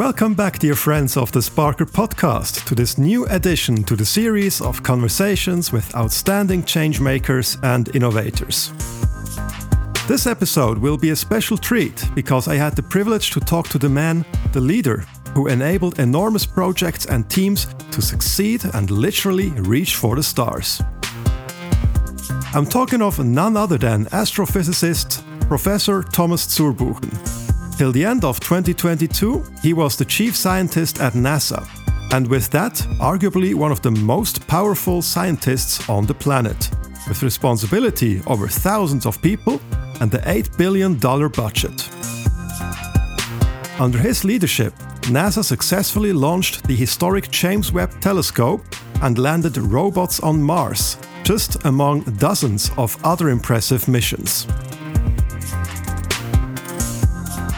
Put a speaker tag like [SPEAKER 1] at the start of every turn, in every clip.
[SPEAKER 1] Welcome back, dear friends of the Sparkr podcast, to this new addition to the series of conversations with outstanding changemakers and innovators. This episode will be a special treat because I had the privilege to talk to the man, the leader, who enabled enormous projects and teams to succeed and literally reach for the stars. I'm talking of none other than astrophysicist Professor Thomas Zurbuchen. Till the end of 2022, he was the chief scientist at NASA, and with that, arguably one of the most powerful scientists on the planet, with responsibility over thousands of people and the $8 billion budget. Under his leadership, NASA successfully launched the historic James Webb Telescope and landed robots on Mars, just among dozens of other impressive missions.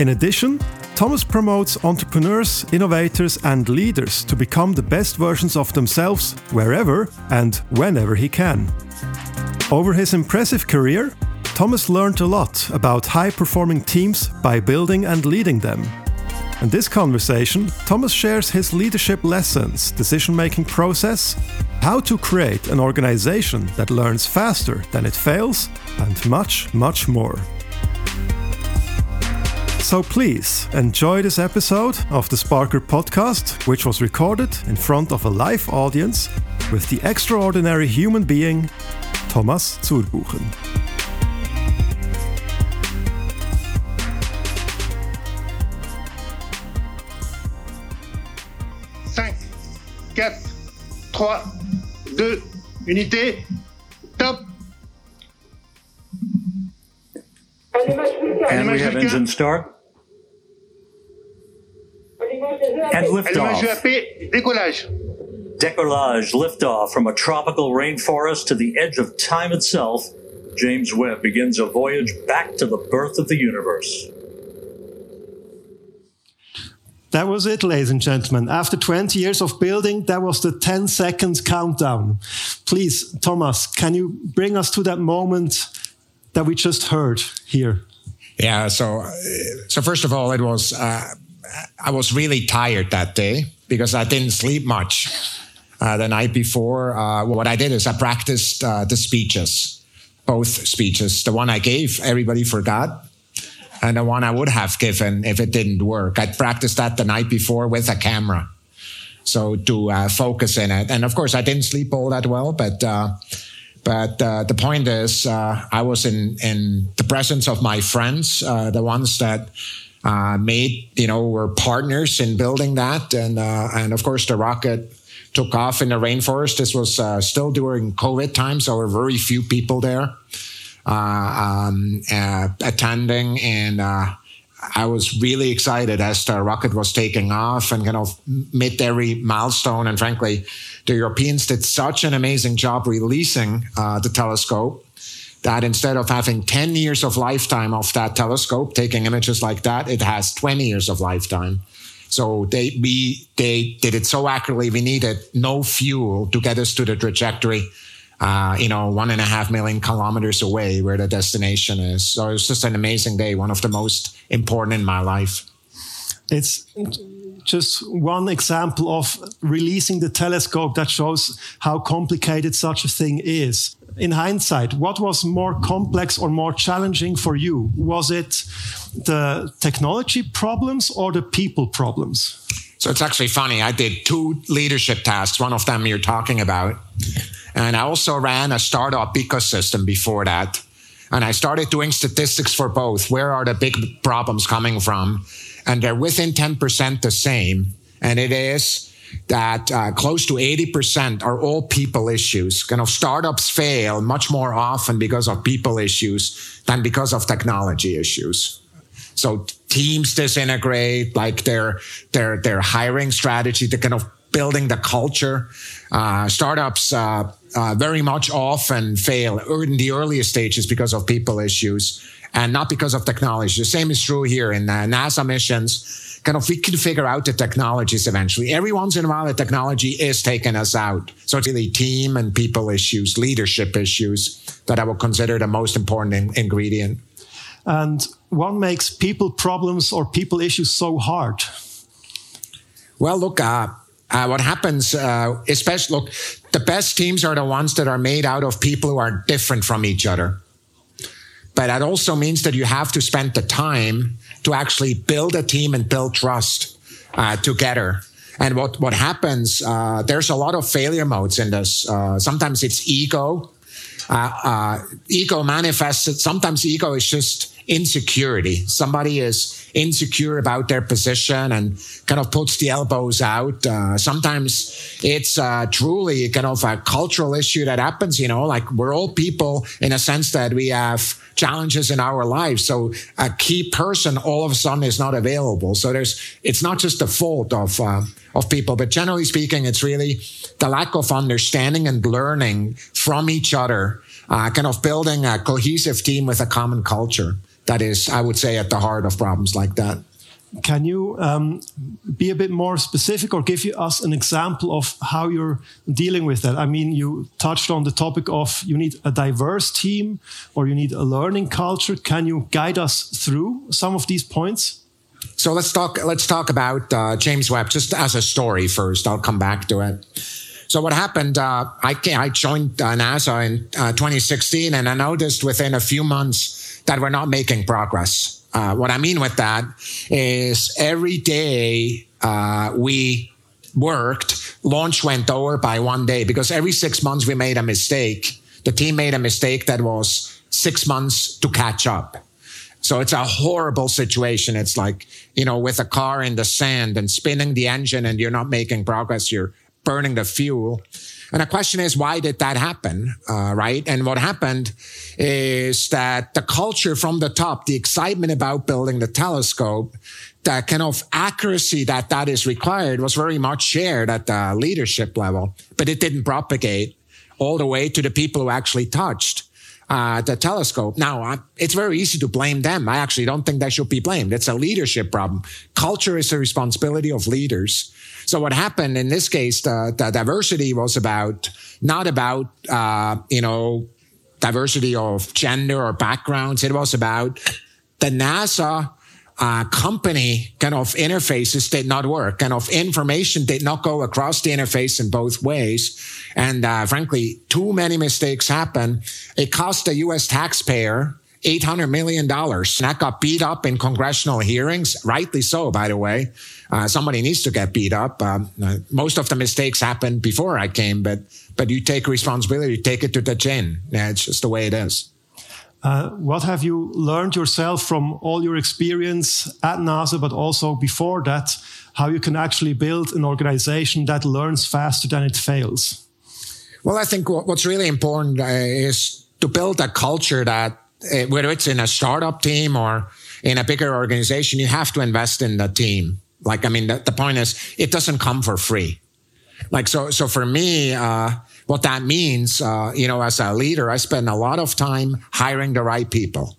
[SPEAKER 1] In addition, Thomas promotes entrepreneurs, innovators, and leaders to become the best versions of themselves wherever and whenever he can. Over his impressive career, Thomas learned a lot about high performing teams by building and leading them. In this conversation, Thomas shares his leadership lessons, decision making process, how to create an organization that learns faster than it fails, and much, much more. So please enjoy this episode of the Sparkr podcast, which was recorded in front of a live audience with the extraordinary human being Thomas Zurbuchen.
[SPEAKER 2] Cinq, quatre, trois, deux, unité, top.
[SPEAKER 3] And we have engine start. And
[SPEAKER 2] Allumage
[SPEAKER 3] liftoff.
[SPEAKER 2] EAP, décollage.
[SPEAKER 3] Decollage, liftoff from a tropical rainforest to the edge of time itself. James Webb begins a voyage back to the birth of the universe.
[SPEAKER 1] That was it, ladies and gentlemen. After 20 years of building, that was the 10 seconds countdown. Please, Thomas, can you bring us to that moment that we just heard here?
[SPEAKER 4] Yeah. So, uh, so first of all, it was uh, I was really tired that day because I didn't sleep much uh, the night before. Uh, what I did is I practiced uh, the speeches, both speeches. The one I gave, everybody forgot. And the one I would have given if it didn't work. I practiced that the night before with a camera. So to uh, focus in it. And of course, I didn't sleep all that well, but uh, but uh, the point is, uh, I was in in the presence of my friends, uh, the ones that uh, made you know were partners in building that, and uh, and of course the rocket took off in the rainforest. This was uh, still during COVID time, so there were very few people there um, attending, and. I was really excited as the rocket was taking off and kind of mid every milestone. And frankly, the Europeans did such an amazing job releasing uh, the telescope that instead of having 10 years of lifetime of that telescope taking images like that, it has 20 years of lifetime. So they we they did it so accurately. We needed no fuel to get us to the trajectory. Uh, you know, one and a half million kilometers away where the destination is. So it was just an amazing day, one of the most important in my life.
[SPEAKER 1] It's just one example of releasing the telescope that shows how complicated such a thing is. In hindsight, what was more complex or more challenging for you? Was it the technology problems or the people problems?
[SPEAKER 4] So it's actually funny. I did two leadership tasks. One of them you're talking about. And I also ran a startup ecosystem before that. And I started doing statistics for both. Where are the big problems coming from? And they're within 10% the same. And it is that uh, close to 80% are all people issues. Kind of startups fail much more often because of people issues than because of technology issues. So teams disintegrate, like their their their hiring strategy, the kind of building the culture. Uh, startups uh, uh, very much often fail in the earliest stages because of people issues and not because of technology. The same is true here in uh, NASA missions. Kind of, we can figure out the technologies eventually. Every once in a while, the technology is taking us out. So it's really team and people issues, leadership issues that I would consider the most important in- ingredient.
[SPEAKER 1] And what makes people problems or people issues so hard?
[SPEAKER 4] Well, look, uh, uh, what happens, uh, especially look, the best teams are the ones that are made out of people who are different from each other. But that also means that you have to spend the time to actually build a team and build trust uh, together. And what what happens? Uh, there's a lot of failure modes in this. Uh, sometimes it's ego. Uh, ego manifests. Sometimes ego is just insecurity. Somebody is insecure about their position and kind of puts the elbows out. Uh, sometimes it's uh, truly kind of a cultural issue that happens, you know, like we're all people in a sense that we have challenges in our lives. So a key person all of a sudden is not available. So there's, it's not just the fault of, uh, of people, but generally speaking, it's really the lack of understanding and learning from each other, uh, kind of building a cohesive team with a common culture that is, I would say, at the heart of problems like that.
[SPEAKER 1] Can you um, be a bit more specific or give us an example of how you're dealing with that? I mean, you touched on the topic of you need a diverse team or you need a learning culture. Can you guide us through some of these points?
[SPEAKER 4] So let's talk. Let's talk about uh, James Webb just as a story first. I'll come back to it. So what happened? Uh, I, I joined uh, NASA in uh, 2016, and I noticed within a few months that we're not making progress. Uh, what I mean with that is every day uh, we worked, launch went over by one day because every six months we made a mistake. The team made a mistake that was six months to catch up. So it's a horrible situation. It's like, you know, with a car in the sand and spinning the engine and you're not making progress. You're burning the fuel. And the question is, why did that happen? Uh, right. And what happened is that the culture from the top, the excitement about building the telescope, the kind of accuracy that that is required was very much shared at the leadership level, but it didn't propagate all the way to the people who actually touched uh, the telescope. Now, it's very easy to blame them. I actually don't think they should be blamed. It's a leadership problem. Culture is the responsibility of leaders. So what happened in this case, the, the diversity was about not about uh, you know diversity of gender or backgrounds. It was about the NASA uh, company kind of interfaces did not work. Kind of information did not go across the interface in both ways. And uh, frankly, too many mistakes happen. It cost the U.S. taxpayer $800 million. That got beat up in congressional hearings, rightly so, by the way. Uh, somebody needs to get beat up. Um, uh, most of the mistakes happened before I came, but, but you take responsibility, you take it to the chin. Yeah, it's just the way it is.
[SPEAKER 1] Uh, what have you learned yourself from all your experience at NASA, but also before that, how you can actually build an organization that learns faster than it fails?
[SPEAKER 4] Well, I think what's really important uh, is to build a culture that whether it's in a startup team or in a bigger organization, you have to invest in the team. Like, I mean, the, the point is, it doesn't come for free. Like, so, so for me, uh, what that means, uh, you know, as a leader, I spend a lot of time hiring the right people.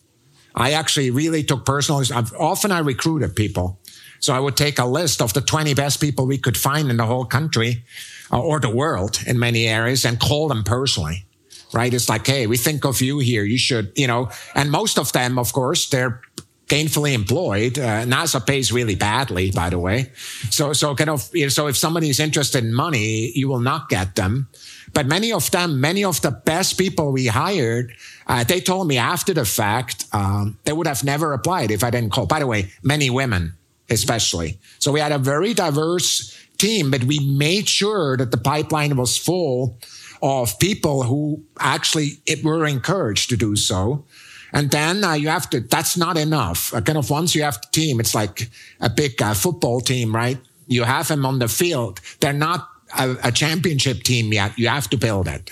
[SPEAKER 4] I actually really took personal, I've, often I recruited people. So I would take a list of the 20 best people we could find in the whole country uh, or the world in many areas and call them personally right? It's like, hey, we think of you here. You should, you know, and most of them, of course, they're gainfully employed. Uh, NASA pays really badly, by the way. So, so kind of, you know, so if somebody is interested in money, you will not get them. But many of them, many of the best people we hired, uh, they told me after the fact, um, they would have never applied if I didn't call. By the way, many women, especially. So we had a very diverse team, but we made sure that the pipeline was full of people who actually were encouraged to do so. And then uh, you have to, that's not enough. Uh, kind of once you have the team, it's like a big uh, football team, right? You have them on the field. They're not a, a, championship team yet. You have to build it.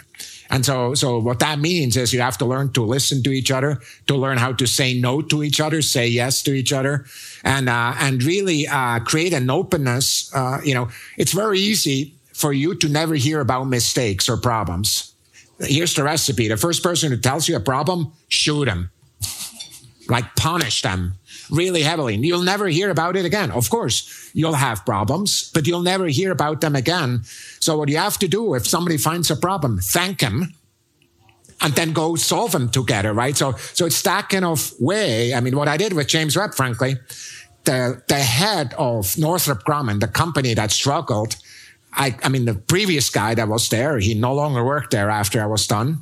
[SPEAKER 4] And so, so what that means is you have to learn to listen to each other, to learn how to say no to each other, say yes to each other, and, uh, and really, uh, create an openness. Uh, you know, it's very easy for you to never hear about mistakes or problems. Here's the recipe. The first person who tells you a problem, shoot him. Like punish them really heavily. You'll never hear about it again. Of course, you'll have problems, but you'll never hear about them again. So what you have to do if somebody finds a problem, thank him and then go solve them together, right? So, so it's that kind of way. I mean, what I did with James Webb, frankly, the, the head of Northrop Grumman, the company that struggled, I, I mean, the previous guy that was there, he no longer worked there after I was done.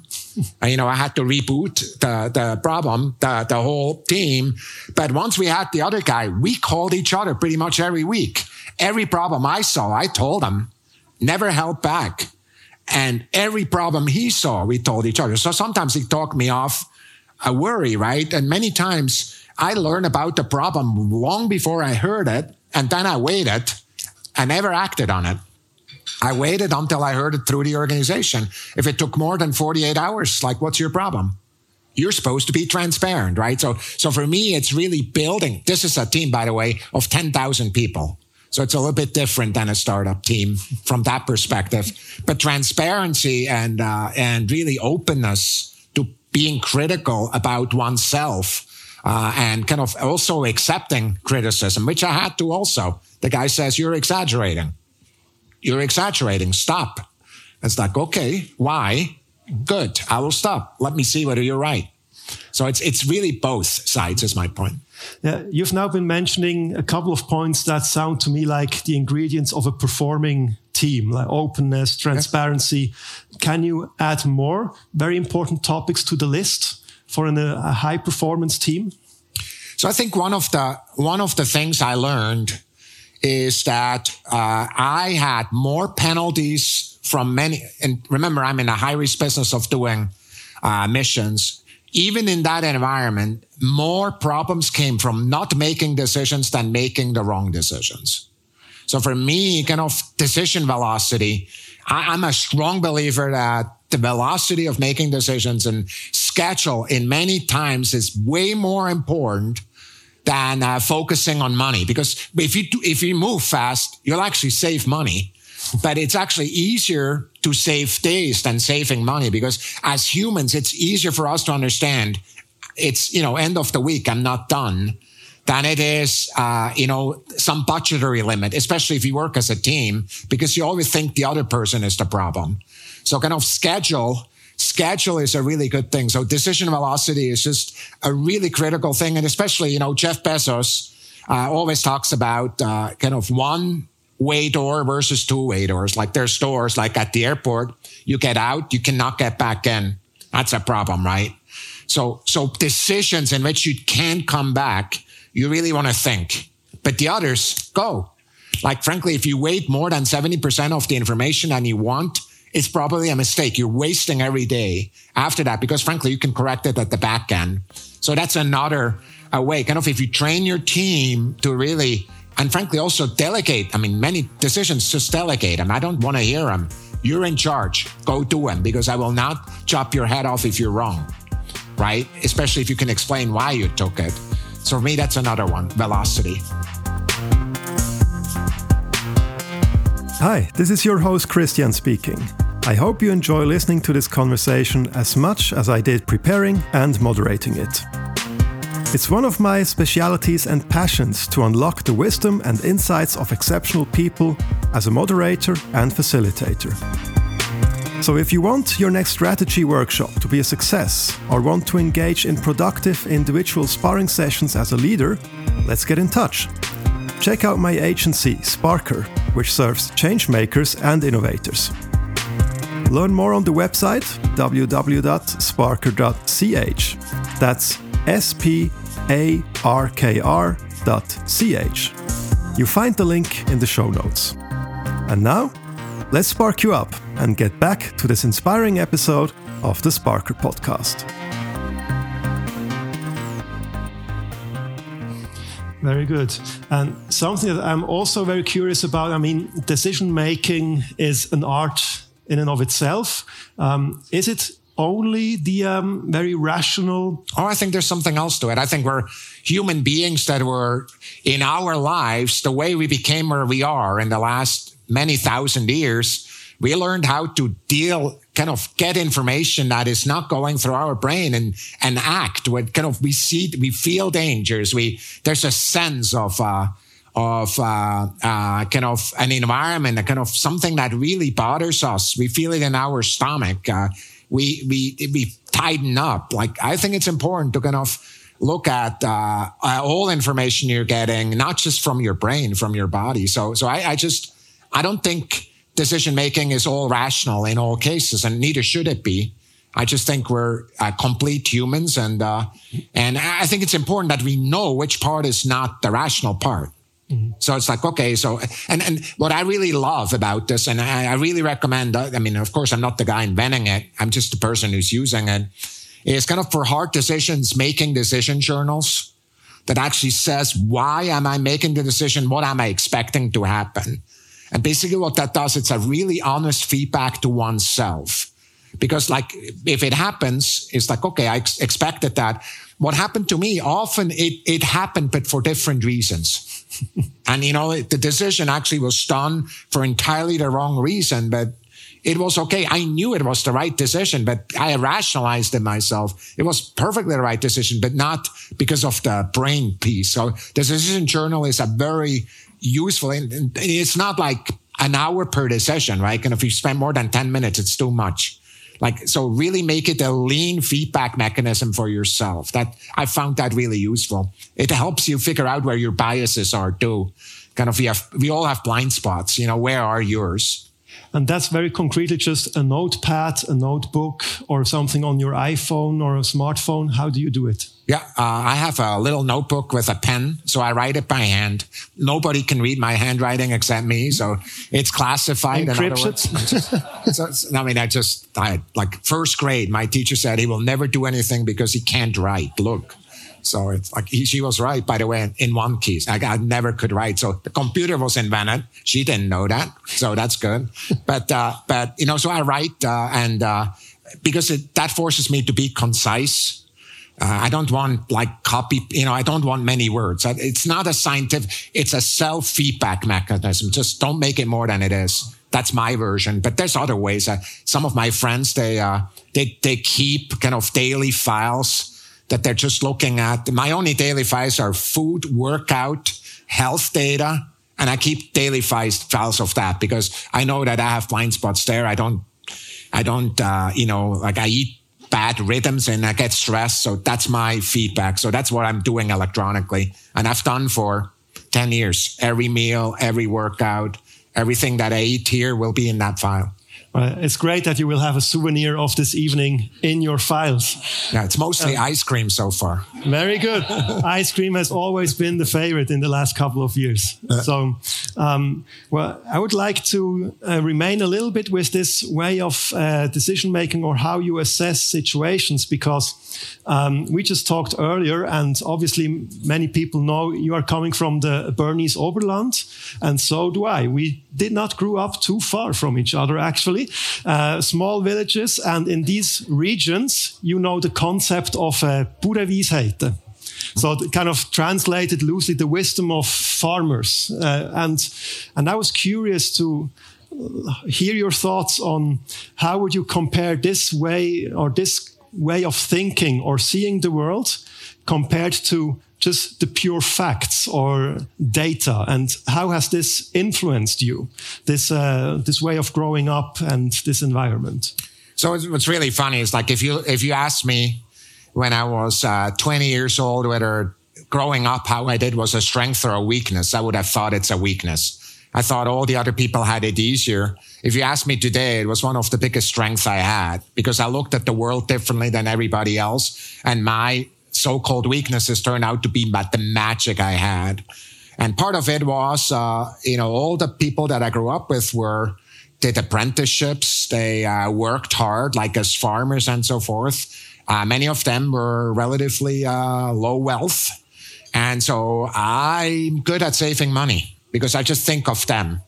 [SPEAKER 4] you know, I had to reboot the, the problem, the, the whole team. But once we had the other guy, we called each other pretty much every week. Every problem I saw, I told him, never held back. And every problem he saw, we told each other. So sometimes he talked me off a worry, right? And many times I learned about the problem long before I heard it. And then I waited. I never acted on it. I waited until I heard it through the organization. If it took more than 48 hours, like, what's your problem? You're supposed to be transparent, right? So, so for me, it's really building. This is a team, by the way, of 10,000 people. So it's a little bit different than a startup team from that perspective. But transparency and, uh, and really openness to being critical about oneself uh, and kind of also accepting criticism, which I had to also. The guy says, You're exaggerating. You're exaggerating. Stop. It's like, okay, why? Good. I will stop. Let me see whether you're right. So it's it's really both sides is my point.
[SPEAKER 1] Yeah, you've now been mentioning a couple of points that sound to me like the ingredients of a performing team, like openness, transparency. Can you add more very important topics to the list? for an, a high performance team?
[SPEAKER 4] So I think one of the one of the things I learned is that uh, I had more penalties from many. And remember, I'm in a high risk business of doing uh, missions. Even in that environment, more problems came from not making decisions than making the wrong decisions. So for me, kind of decision velocity, I, I'm a strong believer that the velocity of making decisions and schedule in many times is way more important than uh, focusing on money because if you do, if you move fast you'll actually save money but it's actually easier to save days than saving money because as humans it's easier for us to understand it's you know end of the week i'm not done than it is, uh, you know, some budgetary limit, especially if you work as a team, because you always think the other person is the problem. So kind of schedule, schedule is a really good thing. So decision velocity is just a really critical thing. And especially, you know, Jeff Bezos uh, always talks about uh, kind of one way door versus two way doors. Like there's stores like at the airport, you get out, you cannot get back in. That's a problem, right? So, so decisions in which you can come back you really want to think. But the others, go. Like, frankly, if you wait more than 70% of the information and you want, it's probably a mistake. You're wasting every day after that because, frankly, you can correct it at the back end. So that's another uh, way. Kind of if you train your team to really, and frankly, also delegate. I mean, many decisions just delegate them. I don't want to hear them. You're in charge. Go do them because I will not chop your head off if you're wrong, right? Especially if you can explain why you took it. So for me, that's another one velocity.
[SPEAKER 1] Hi, this is your host Christian speaking. I hope you enjoy listening to this conversation as much as I did preparing and moderating it. It's one of my specialities and passions to unlock the wisdom and insights of exceptional people as a moderator and facilitator. So, if you want your next strategy workshop to be a success or want to engage in productive individual sparring sessions as a leader, let's get in touch. Check out my agency, Sparkr, which serves changemakers and innovators. Learn more on the website www.sparkr.ch. That's S P A R K R dot ch. You find the link in the show notes. And now, let's spark you up and get back to this inspiring episode of the Sparkr podcast. Very good. And something that I'm also very curious about I mean, decision making is an art in and of itself. Um, is it only the um, very rational?
[SPEAKER 4] Oh, I think there's something else to it. I think we're human beings that were in our lives, the way we became where we are in the last many thousand years we learned how to deal, kind of get information that is not going through our brain and, and act with kind of, we see, we feel dangers. We, there's a sense of, uh, of uh, uh, kind of an environment, a kind of something that really bothers us. We feel it in our stomach. Uh, we we we tighten up. Like I think it's important to kind of look at uh, all information you're getting, not just from your brain, from your body. So, so I, I just, I don't think decision making is all rational in all cases, and neither should it be. I just think we're uh, complete humans, and uh, and I think it's important that we know which part is not the rational part. Mm-hmm. So it's like okay, so and and what I really love about this, and I, I really recommend. Uh, I mean, of course, I'm not the guy inventing it. I'm just the person who's using it. Is kind of for hard decisions, making decision journals that actually says why am I making the decision? What am I expecting to happen? And basically, what that does, it's a really honest feedback to oneself. Because like if it happens it's like okay i ex- expected that. What happened to me often it, it happened but for different reasons. And you know the decision actually was done for entirely the wrong reason but it was okay. I knew it was the right decision but i rationalized it myself. It was perfectly the right decision but not because of the brain piece. So the decision journal is a very useful and it's not like an hour per decision right and if you spend more than 10 minutes it's too much like, so really make it a lean feedback mechanism for yourself. That I found that really useful. It helps you figure out where your biases are too. Kind of, we have, we all have blind spots, you know, where are yours?
[SPEAKER 1] And that's very concretely just a notepad, a notebook, or something on your iPhone or a smartphone. How do you do it?
[SPEAKER 4] Yeah, uh, I have a little notebook with a pen, so I write it by hand. Nobody can read my handwriting except me, so it's classified.
[SPEAKER 1] And encrypted.
[SPEAKER 4] so, I mean, I just, I like first grade. My teacher said he will never do anything because he can't write. Look, so it's like he, she was right, by the way, in one case. I, I, never could write. So the computer was invented. She didn't know that. So that's good. but, uh, but, you know, so I write, uh, and, uh, because it, that forces me to be concise. Uh, I don't want like copy, you know, I don't want many words. It's not a scientific, it's a self feedback mechanism. Just don't make it more than it is. That's my version, but there's other ways. Uh, some of my friends, they, uh, they, they keep kind of daily files that they're just looking at. My only daily files are food, workout, health data. And I keep daily files, files of that because I know that I have blind spots there. I don't, I don't, uh, you know, like I eat bad rhythms and I get stressed. So that's my feedback. So that's what I'm doing electronically. And I've done for 10 years. Every meal, every workout, everything that I eat here will be in that file.
[SPEAKER 1] Uh, it's great that you will have a souvenir of this evening in your files.
[SPEAKER 4] Yeah, it's mostly um, ice cream so far.
[SPEAKER 1] Very good. ice cream has always been the favorite in the last couple of years. Uh, so, um, well, I would like to uh, remain a little bit with this way of uh, decision making or how you assess situations because um, we just talked earlier, and obviously many people know you are coming from the Bernese Oberland, and so do I. We did not grow up too far from each other, actually. Uh, small villages, and in these regions, you know the concept of uh, pure So kind of translated loosely the wisdom of farmers. Uh, and, and I was curious to hear your thoughts on how would you compare this way or this way of thinking or seeing the world compared to just the pure facts or data and how has this influenced you this uh, this way of growing up and this environment
[SPEAKER 4] so what's really funny is like if you if you asked me when i was uh, 20 years old whether growing up how i did was a strength or a weakness i would have thought it's a weakness I thought all the other people had it easier. If you ask me today, it was one of the biggest strengths I had because I looked at the world differently than everybody else. And my so-called weaknesses turned out to be but the magic I had. And part of it was, uh, you know, all the people that I grew up with were, did apprenticeships. They uh, worked hard, like as farmers and so forth. Uh, many of them were relatively uh, low wealth. And so I'm good at saving money because I just think of them.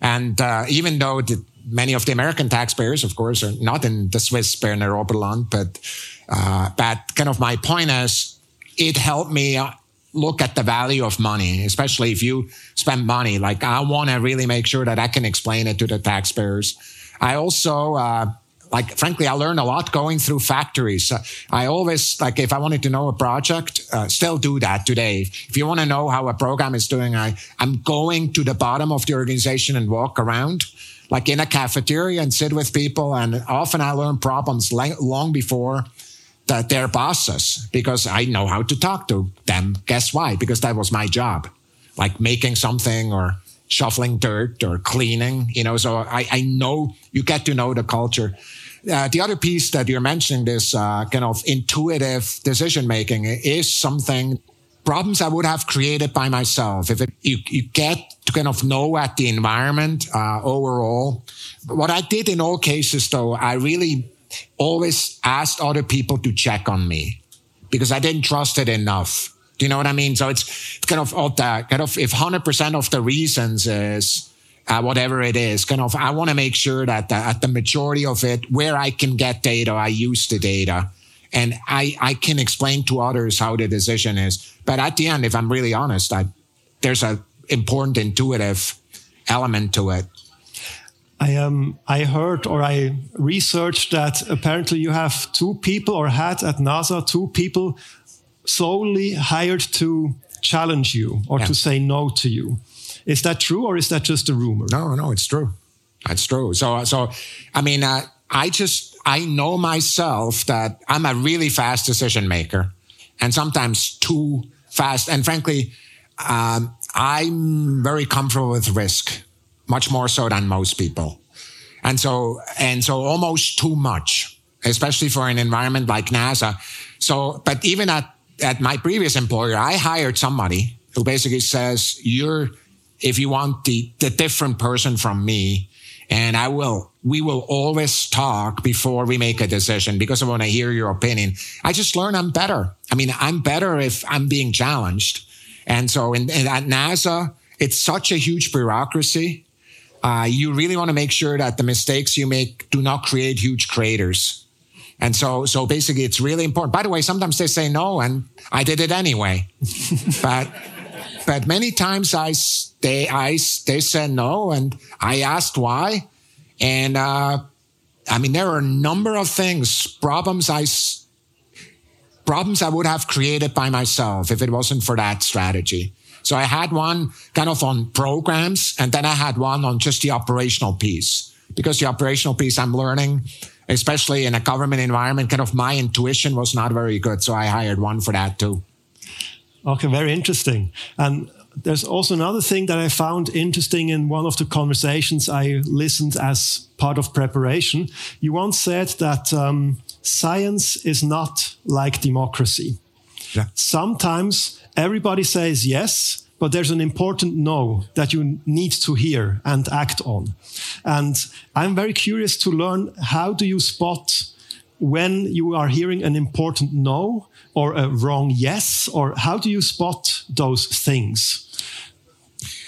[SPEAKER 4] And uh, even though the, many of the American taxpayers, of course, are not in the Swiss Berner Oberland, but uh, but kind of my point is, it helped me uh, look at the value of money, especially if you spend money. Like I want to really make sure that I can explain it to the taxpayers. I also uh, like frankly i learned a lot going through factories i always like if i wanted to know a project uh, still do that today if you want to know how a program is doing i i'm going to the bottom of the organization and walk around like in a cafeteria and sit with people and often i learn problems long before the, their bosses because I know how to talk to them. Guess why? Because that was my job, like making something or shuffling dirt or cleaning, you know. So I, I know you get to know the culture. Uh, the other piece that you're mentioning, this uh, kind of intuitive decision making, is something problems I would have created by myself. If it, you, you get to kind of know at the environment uh, overall. What I did in all cases, though, I really always asked other people to check on me because I didn't trust it enough. Do you know what I mean? So it's kind of all that kind of if hundred percent of the reasons is. Uh, whatever it is, kind of, I want to make sure that the, at the majority of it, where I can get data, I use the data and I, I can explain to others how the decision is. But at the end, if I'm really honest, I, there's a important intuitive element to it.
[SPEAKER 1] I um I heard or I researched that apparently you have two people or had at NASA two people solely hired to challenge you or yeah. to say no to you. Is that true or is that just a rumor?
[SPEAKER 4] No, no, it's true. That's true. So, so I mean, uh, I just I know myself that I'm a really fast decision maker, and sometimes too fast. And frankly, um, I'm very comfortable with risk, much more so than most people. And so, and so almost too much, especially for an environment like NASA. So, but even at, at my previous employer, I hired somebody who basically says, you're, if you want the, the different person from me, and I will, we will always talk before we make a decision because I want to hear your opinion. I just learn I'm better. I mean, I'm better if I'm being challenged. And so in, in at NASA, it's such a huge bureaucracy. Uh, you really want to make sure that the mistakes you make do not create huge craters. And so, so basically it's really important. By the way, sometimes they say no and I did it anyway. but, but many times I, they, I, they said no and I asked why. And, uh, I mean, there are a number of things, problems I, problems I would have created by myself if it wasn't for that strategy. So I had one kind of on programs and then I had one on just the operational piece because the operational piece I'm learning, especially in a government environment, kind of my intuition was not very good. So I hired one for that too.
[SPEAKER 1] Okay, very interesting. And there's also another thing that I found interesting in one of the conversations I listened as part of preparation. You once said that um, science is not like democracy. Yeah. Sometimes everybody says yes, but there's an important no that you need to hear and act on. And I'm very curious to learn how do you spot when you are hearing an important no or a wrong yes, or how do you spot those things?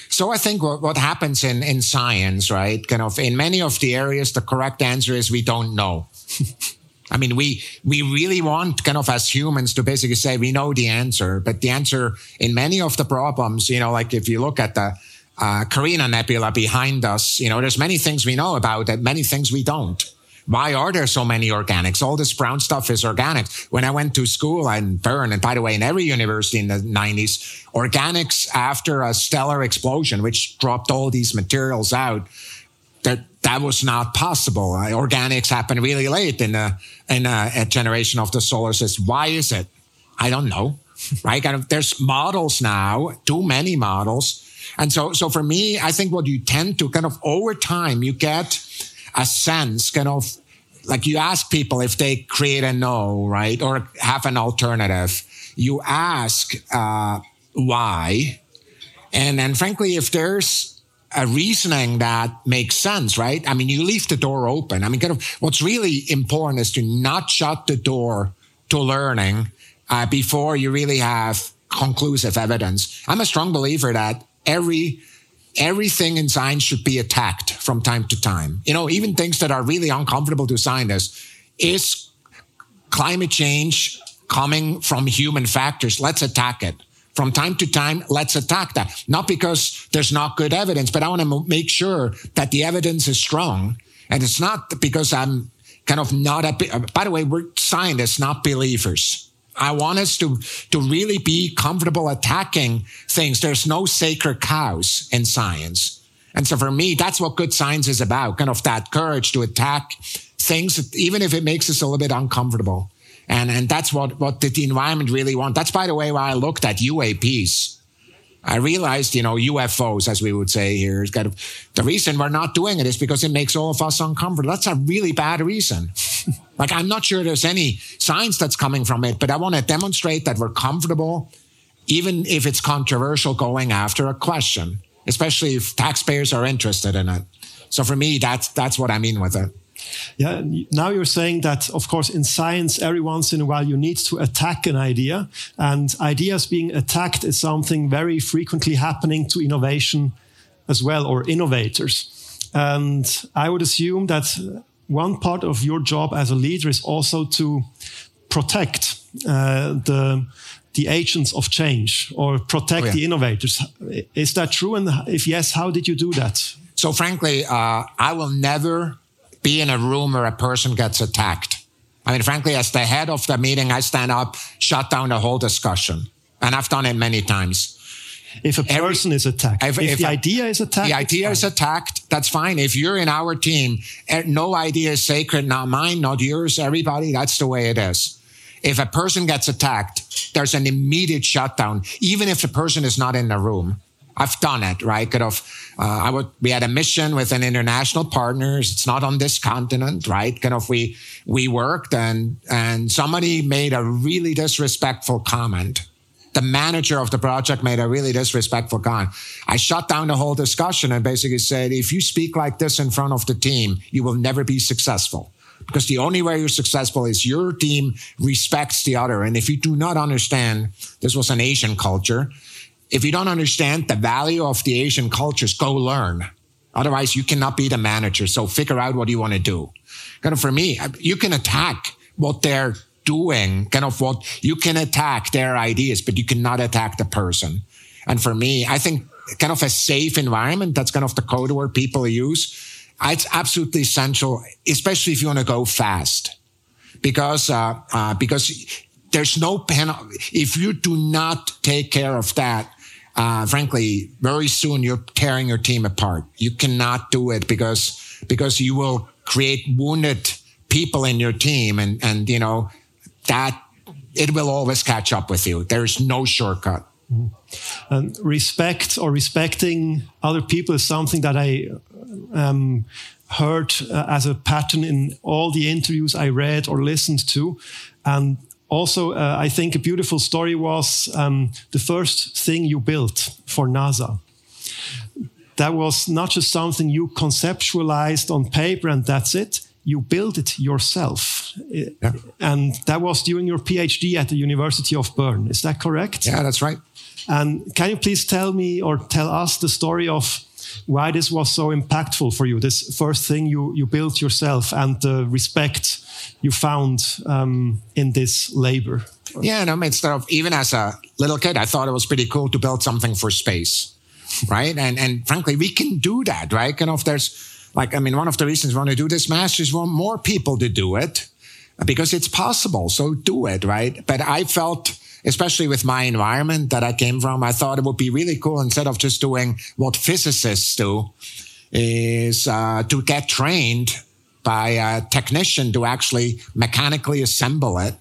[SPEAKER 4] So I think what, happens in, in science, right? Kind of in many of the areas, the correct answer is we don't know. I mean, we, we really want kind of as humans to basically say we know the answer, but the answer in many of the problems, you know, like if you look at the uh, Carina Nebula behind us, you know, there's many things we know about it, many things we don't. Why are there so many organics? All this brown stuff is organic. When I went to school in Bern, and by the way, in every university in the 90s, organics after a stellar explosion, which dropped all these materials out, that was not possible. Uh, organics happened really late in a, in a, a, generation of the solar system. Why is it? I don't know. right? Kind of, there's models now, too many models. And so, so for me, I think what you tend to kind of over time, you get a sense kind of like you ask people if they create a no, right? Or have an alternative. You ask, uh, why? And then frankly, if there's a reasoning that makes sense, right? I mean, you leave the door open. I mean, kind of what's really important is to not shut the door to learning uh, before you really have conclusive evidence. I'm a strong believer that every everything in science should be attacked from time to time. You know, even things that are really uncomfortable to scientists. Is climate change coming from human factors? Let's attack it from time to time, let's attack that. Not because there's not good evidence, but I want to make sure that the evidence is strong. And it's not because I'm kind of not a, uh, by the way, we're scientists, not believers. I want us to, to really be comfortable attacking things. There's no sacred cows in science. And so for me, that's what good science is about, kind of that courage to attack things, even if it makes us a little bit uncomfortable. And, and that's what, what the, environment really wants. That's, by the way, why I looked at UAPs. I realized, you know, UFOs, as we would say here, is kind of, the reason we're not doing it is because it makes all of us uncomfortable. That's a really bad reason. like, I'm not sure there's any science that's coming from it, but I want to demonstrate that we're comfortable, even if it's controversial going after a question, especially if taxpayers are interested in it. So for me, that's, that's what I mean with it.
[SPEAKER 1] Yeah, now you're saying that, of course, in science, every once in a while you need to attack an idea, and ideas being attacked is something very frequently happening to innovation as well, or innovators. And I would assume that one part of your job as a leader is also to protect uh, the the agents of change or protect oh, yeah. the innovators. Is that true? And if yes, how did you do that?
[SPEAKER 4] So, frankly, uh, I will never be in a room where a person gets attacked. I mean, frankly, as the head of the meeting, I stand up, shut down the whole discussion. And I've done it many times.
[SPEAKER 1] If a person Every, is attacked, if, if, if the idea is attacked,
[SPEAKER 4] the idea is attacked, that's fine. If you're in our team, eh, no idea is sacred, not mine, not yours, everybody, that's the way it is. If a person gets attacked, there's an immediate shutdown, even if the person is not in the room. I've done it, right? Kind of, uh, I would, we had a mission with an international partners. It's not on this continent, right? Kind of, we, we worked and, and somebody made a really disrespectful comment. The manager of the project made a really disrespectful comment. I shut down the whole discussion and basically said, if you speak like this in front of the team, you will never be successful because the only way you're successful is your team respects the other. And if you do not understand, this was an Asian culture if you don't understand the value of the Asian cultures, go learn. Otherwise, you cannot be the manager. So figure out what you want to do. Kind of for me, you can attack what they're doing, kind of what you can attack their ideas, but you cannot attack the person. And for me, I think kind of a safe environment, that's kind of the code word people use. It's absolutely essential, especially if you want to go fast because, uh, uh, because there's no pen. If you do not take care of that, uh, frankly, very soon you're tearing your team apart. You cannot do it because because you will create wounded people in your team, and and you know that it will always catch up with you. There's no shortcut.
[SPEAKER 1] And respect or respecting other people is something that I um, heard uh, as a pattern in all the interviews I read or listened to, and also, uh, I think a beautiful story was um, the first thing you built for NASA. That was not just something you conceptualized on paper and that's it. You built it yourself. Yeah. And that was during your PhD at the University of Bern. Is that correct?
[SPEAKER 4] Yeah, that's right.
[SPEAKER 1] And can you please tell me or tell us the story of why this was so impactful for you? This first thing you, you built yourself and the respect you found um, in this labor?
[SPEAKER 4] Yeah, no, instead of even as a little kid, I thought it was pretty cool to build something for space, right? And and frankly, we can do that, right? And if there's like, I mean, one of the reasons we want to do this masters, want more people to do it because it's possible. So do it, right? But I felt, especially with my environment that I came from, I thought it would be really cool instead of just doing what physicists do, is uh, to get trained by a technician to actually mechanically assemble it.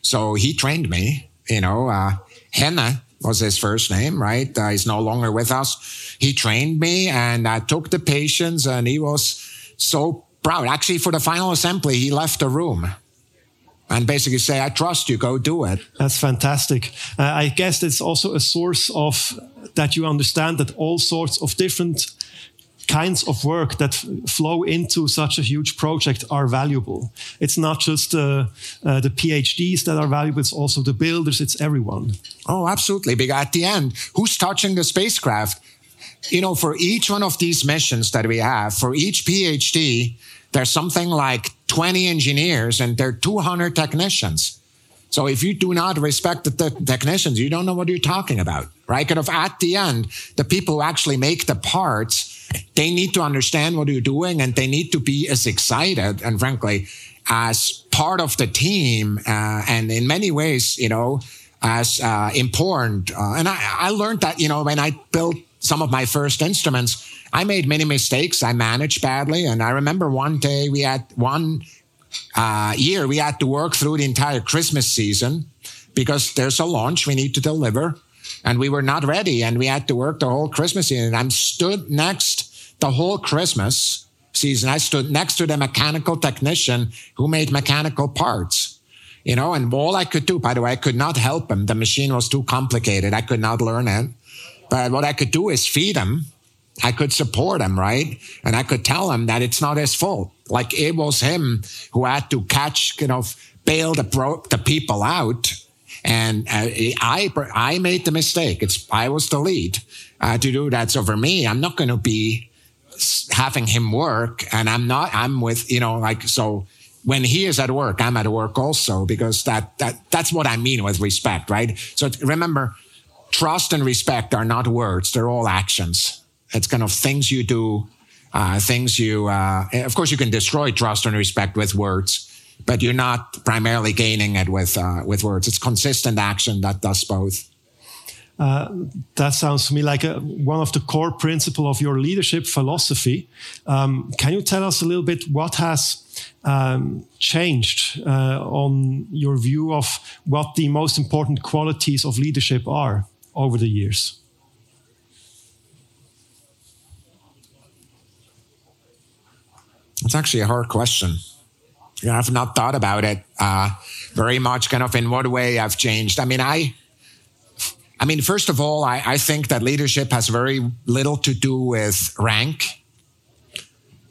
[SPEAKER 4] So he trained me, you know, uh, Henne was his first name, right? Uh, he's no longer with us. He trained me and I took the patients and he was so proud. Actually, for the final assembly, he left the room and basically say, I trust you, go do it.
[SPEAKER 1] That's fantastic. Uh, I guess it's also a source of that you understand that all sorts of different kinds of work that flow into such a huge project are valuable. It's not just uh, uh, the PhDs that are valuable, it's also the builders, it's everyone.
[SPEAKER 4] Oh, absolutely. Because at the end, who's touching the spacecraft? You know, for each one of these missions that we have, for each PhD, there's something like 20 engineers and there are 200 technicians. So if you do not respect the technicians, you don't know what you're talking about, right? Of at the end, the people who actually make the parts they need to understand what you're doing and they need to be as excited and frankly as part of the team uh, and in many ways you know as uh, important uh, and I, I learned that you know when i built some of my first instruments i made many mistakes i managed badly and i remember one day we had one uh, year, we had to work through the entire Christmas season because there's a launch we need to deliver and we were not ready and we had to work the whole Christmas season. And I'm stood next the whole Christmas season. I stood next to the mechanical technician who made mechanical parts, you know, and all I could do, by the way, I could not help him. The machine was too complicated. I could not learn it. But what I could do is feed him. I could support him, right? And I could tell him that it's not his fault. Like it was him who had to catch, you know, bail the, bro- the people out and uh, I, I made the mistake. It's, I was the lead uh, to do that. So for me, I'm not going to be having him work and I'm not, I'm with, you know, like, so when he is at work, I'm at work also because that, that, that's what I mean with respect, right? So remember, trust and respect are not words. They're all actions. It's kind of things you do, uh, things you, uh, of course, you can destroy trust and respect with words but you're not primarily gaining it with uh, with words. It's consistent action that does both.
[SPEAKER 1] Uh, that sounds to me like a, one of the core principle of your leadership philosophy. Um, can you tell us a little bit what has um, changed uh, on your view of what the most important qualities of leadership are over the years?
[SPEAKER 4] It's actually a hard question. I've not thought about it uh, very much. Kind of in what way I've changed. I mean, I, I mean, first of all, I, I think that leadership has very little to do with rank.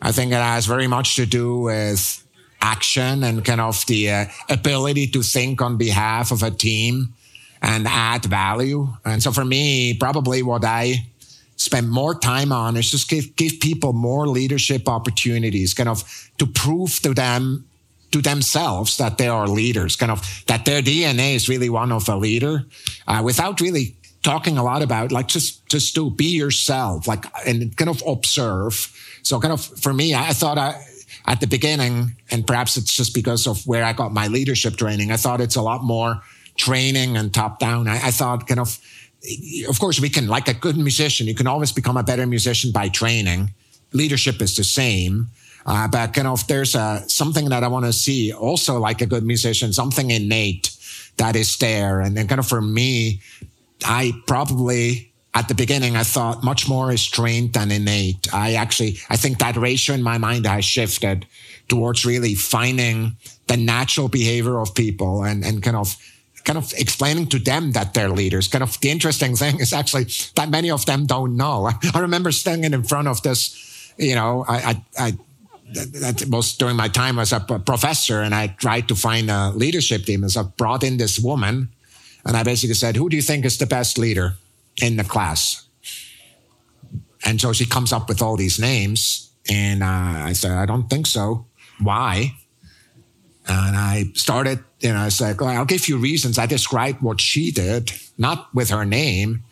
[SPEAKER 4] I think it has very much to do with action and kind of the uh, ability to think on behalf of a team and add value. And so for me, probably what I spend more time on is just give, give people more leadership opportunities, kind of to prove to them to themselves that they are leaders, kind of that their DNA is really one of a leader, uh, without really talking a lot about like just just to be yourself, like and kind of observe. So kind of for me, I thought I at the beginning, and perhaps it's just because of where I got my leadership training, I thought it's a lot more training and top down. I, I thought kind of of course we can like a good musician, you can always become a better musician by training. Leadership is the same. Uh, but kind of there's a, something that I want to see also like a good musician, something innate that is there. And then kind of for me, I probably at the beginning, I thought much more is trained than innate. I actually, I think that ratio in my mind has shifted towards really finding the natural behavior of people and, and kind of kind of explaining to them that they're leaders. Kind of the interesting thing is actually that many of them don't know. I remember standing in front of this, you know, I, I, I that was during my time as a professor, and I tried to find a leadership team. And So I brought in this woman, and I basically said, "Who do you think is the best leader in the class?" And so she comes up with all these names, and uh, I said, "I don't think so. Why?" And I started, you know, I said, well, "I'll give you reasons." I described what she did, not with her name.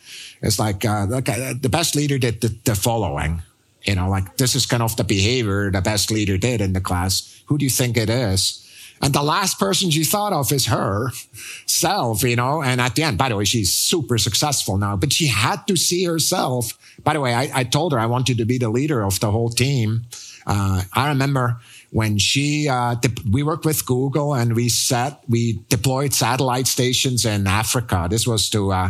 [SPEAKER 4] It's like, uh, okay, the best leader did the, the following you know, like this is kind of the behavior the best leader did in the class. Who do you think it is? And the last person she thought of is her self, you know. And at the end, by the way, she's super successful now, but she had to see herself. By the way, I, I told her I wanted to be the leader of the whole team. Uh, I remember when she, uh, we worked with Google and we set, we deployed satellite stations in Africa. This was to, uh,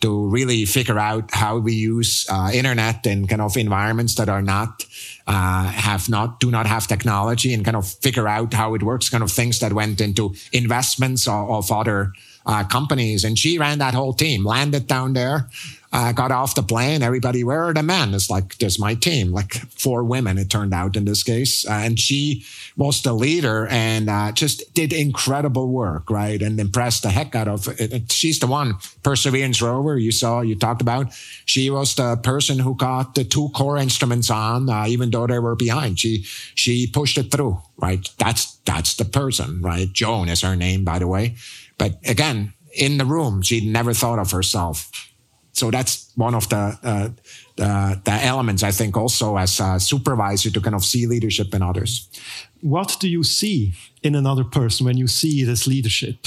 [SPEAKER 4] to really figure out how we use uh, internet in kind of environments that are not uh, have not do not have technology and kind of figure out how it works kind of things that went into investments of, of other uh, companies and she ran that whole team landed down there uh, got off the plane. Everybody, where are the men? It's like, there's my team, like four women, it turned out in this case. Uh, and she was the leader and uh, just did incredible work, right? And impressed the heck out of it. She's the one, Perseverance rover, you saw, you talked about. She was the person who got the two core instruments on, uh, even though they were behind. She, she pushed it through, right? That's, that's the person, right? Joan is her name, by the way. But again, in the room, she never thought of herself so that's one of the, uh, the, the elements I think also as a supervisor to kind of see leadership in others.
[SPEAKER 1] What do you see in another person when you see this leadership?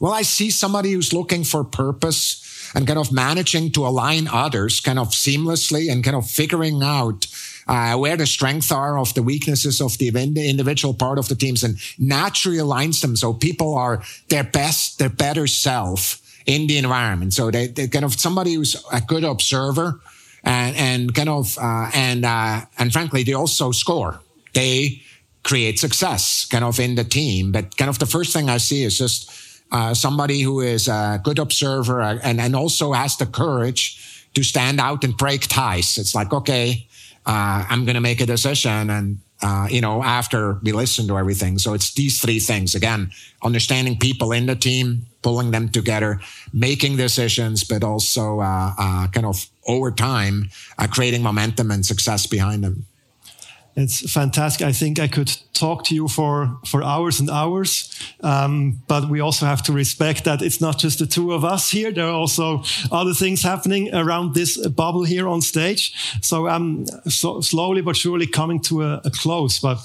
[SPEAKER 4] Well, I see somebody who's looking for purpose and kind of managing to align others kind of seamlessly and kind of figuring out uh, where the strengths are of the weaknesses of the individual part of the teams and naturally aligns them so people are their best, their better self in the environment. So they, they kind of somebody who's a good observer and, and kind of, uh, and, uh, and frankly, they also score. They create success kind of in the team. But kind of the first thing I see is just, uh, somebody who is a good observer and, and also has the courage to stand out and break ties. It's like, okay, uh, I'm going to make a decision and, uh, you know, after we listen to everything. So it's these three things again, understanding people in the team, pulling them together, making decisions, but also, uh, uh, kind of over time, uh, creating momentum and success behind them.
[SPEAKER 1] It's fantastic. I think I could talk to you for, for hours and hours. Um, but we also have to respect that it's not just the two of us here. There are also other things happening around this bubble here on stage. So I'm so slowly but surely coming to a, a close. But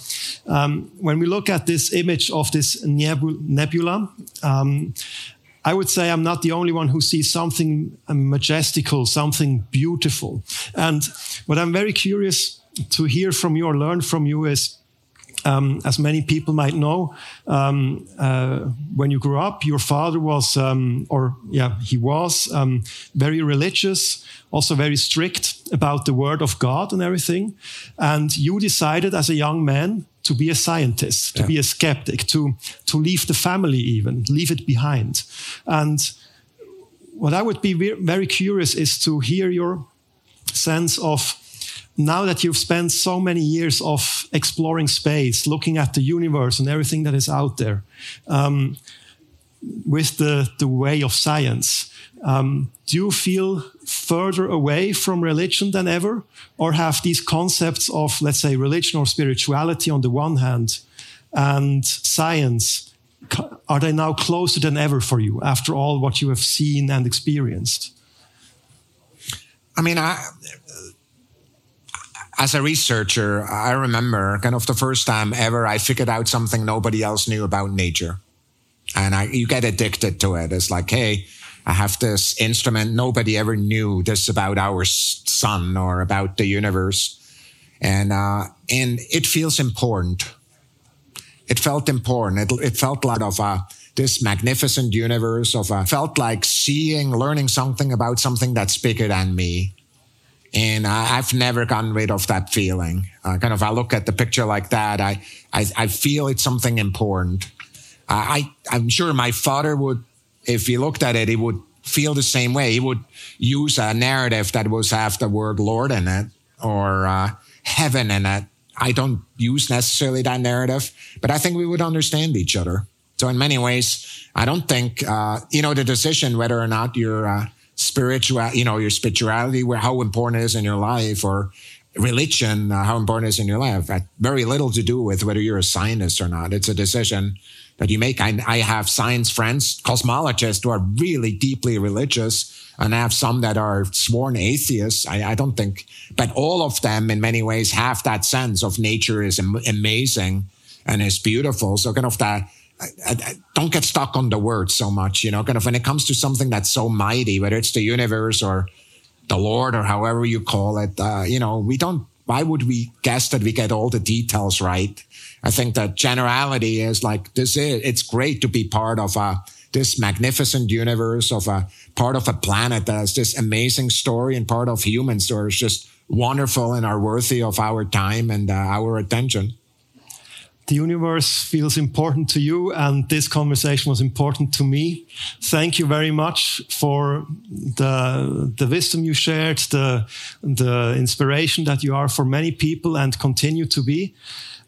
[SPEAKER 1] um, when we look at this image of this nebula, um, I would say I'm not the only one who sees something majestical, something beautiful. And what I'm very curious to hear from you or learn from you is um, as many people might know, um, uh, when you grew up, your father was, um, or yeah, he was um, very religious, also very strict about the word of God and everything. And you decided as a young man to be a scientist, to yeah. be a skeptic, to, to leave the family even, leave it behind. And what I would be very curious is to hear your sense of now that you've spent so many years of exploring space, looking at the universe and everything that is out there, um, with the, the way of science, um, do you feel further away from religion than ever? Or have these concepts of, let's say, religion or spirituality on the one hand and science, are they now closer than ever for you after all what you have seen and experienced?
[SPEAKER 4] I mean, I, as a researcher, I remember kind of the first time ever I figured out something nobody else knew about nature. And I, you get addicted to it. It's like, hey, I have this instrument. Nobody ever knew this about our sun or about the universe. And, uh, and it feels important. It felt important. It, it felt like of a, this magnificent universe of a, felt like seeing, learning something about something that's bigger than me and I, have never gotten rid of that feeling. Uh, kind of, I look at the picture like that. I, I, I feel it's something important. I, I'm sure my father would, if he looked at it, he would feel the same way. He would use a narrative that was have the word Lord in it or uh, heaven in it. I don't use necessarily that narrative, but I think we would understand each other. So in many ways, I don't think, uh, you know, the decision whether or not you're uh, spiritual, you know, your spirituality, where how important it is in your life, or religion, uh, how important it is in your life, had very little to do with whether you're a scientist or not. It's a decision that you make. I, I have science friends, cosmologists who are really deeply religious, and I have some that are sworn atheists. I, I don't think, but all of them in many ways have that sense of nature is am- amazing and is beautiful. So kind of that Don't get stuck on the words so much, you know, kind of when it comes to something that's so mighty, whether it's the universe or the Lord or however you call it, uh, you know, we don't, why would we guess that we get all the details right? I think that generality is like this is, it's great to be part of a, this magnificent universe of a part of a planet that has this amazing story and part of humans that are just wonderful and are worthy of our time and uh, our attention
[SPEAKER 1] the universe feels important to you and this conversation was important to me. Thank you very much for the, the wisdom you shared, the, the inspiration that you are for many people and continue to be.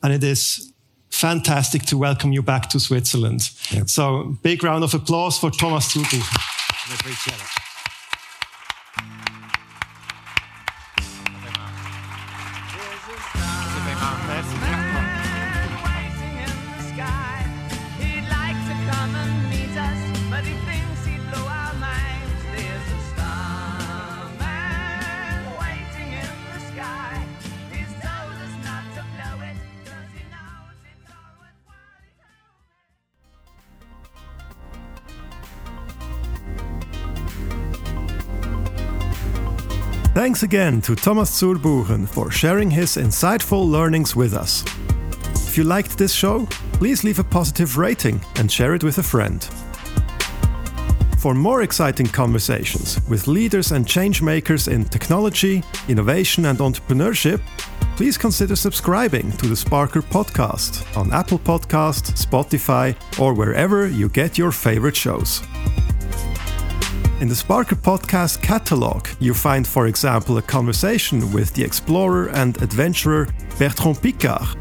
[SPEAKER 1] And it is fantastic to welcome you back to Switzerland. Yep. So big round of applause for Thomas Zurbuchen. Thanks again to Thomas Zurbuchen for sharing his insightful learnings with us. If you liked this show, please leave a positive rating and share it with a friend. For more exciting conversations with leaders and changemakers in technology, innovation, and entrepreneurship, please consider subscribing to the Sparkr podcast on Apple Podcast, Spotify, or wherever you get your favorite shows. In the Sparkr podcast catalog, you find, for example, a conversation with the explorer and adventurer Bertrand Piccard,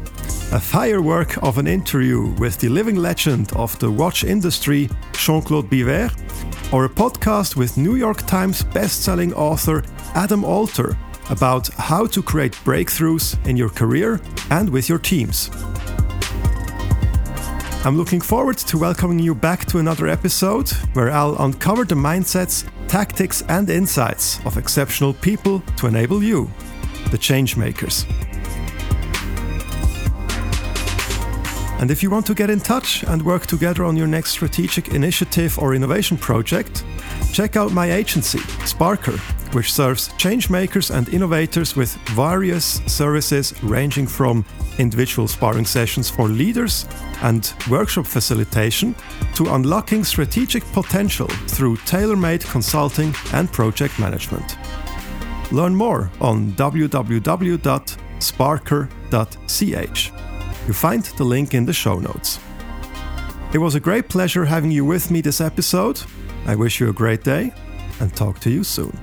[SPEAKER 1] a firework of an interview with the living legend of the watch industry, Jean Claude Biver, or a podcast with New York Times best-selling author Adam Alter about how to create breakthroughs in your career and with your teams. I'm looking forward to welcoming you back to another episode where I'll uncover the mindsets, tactics, and insights of exceptional people to enable you, the changemakers. And if you want to get in touch and work together on your next strategic initiative or innovation project, check out my agency, Sparkr, which serves changemakers and innovators with various services ranging from individual sparring sessions for leaders and workshop facilitation to unlocking strategic potential through tailor made consulting and project management. Learn more on www.sparkr.ch. You find the link in the show notes. It was a great pleasure having you with me this episode. I wish you a great day and talk to you soon.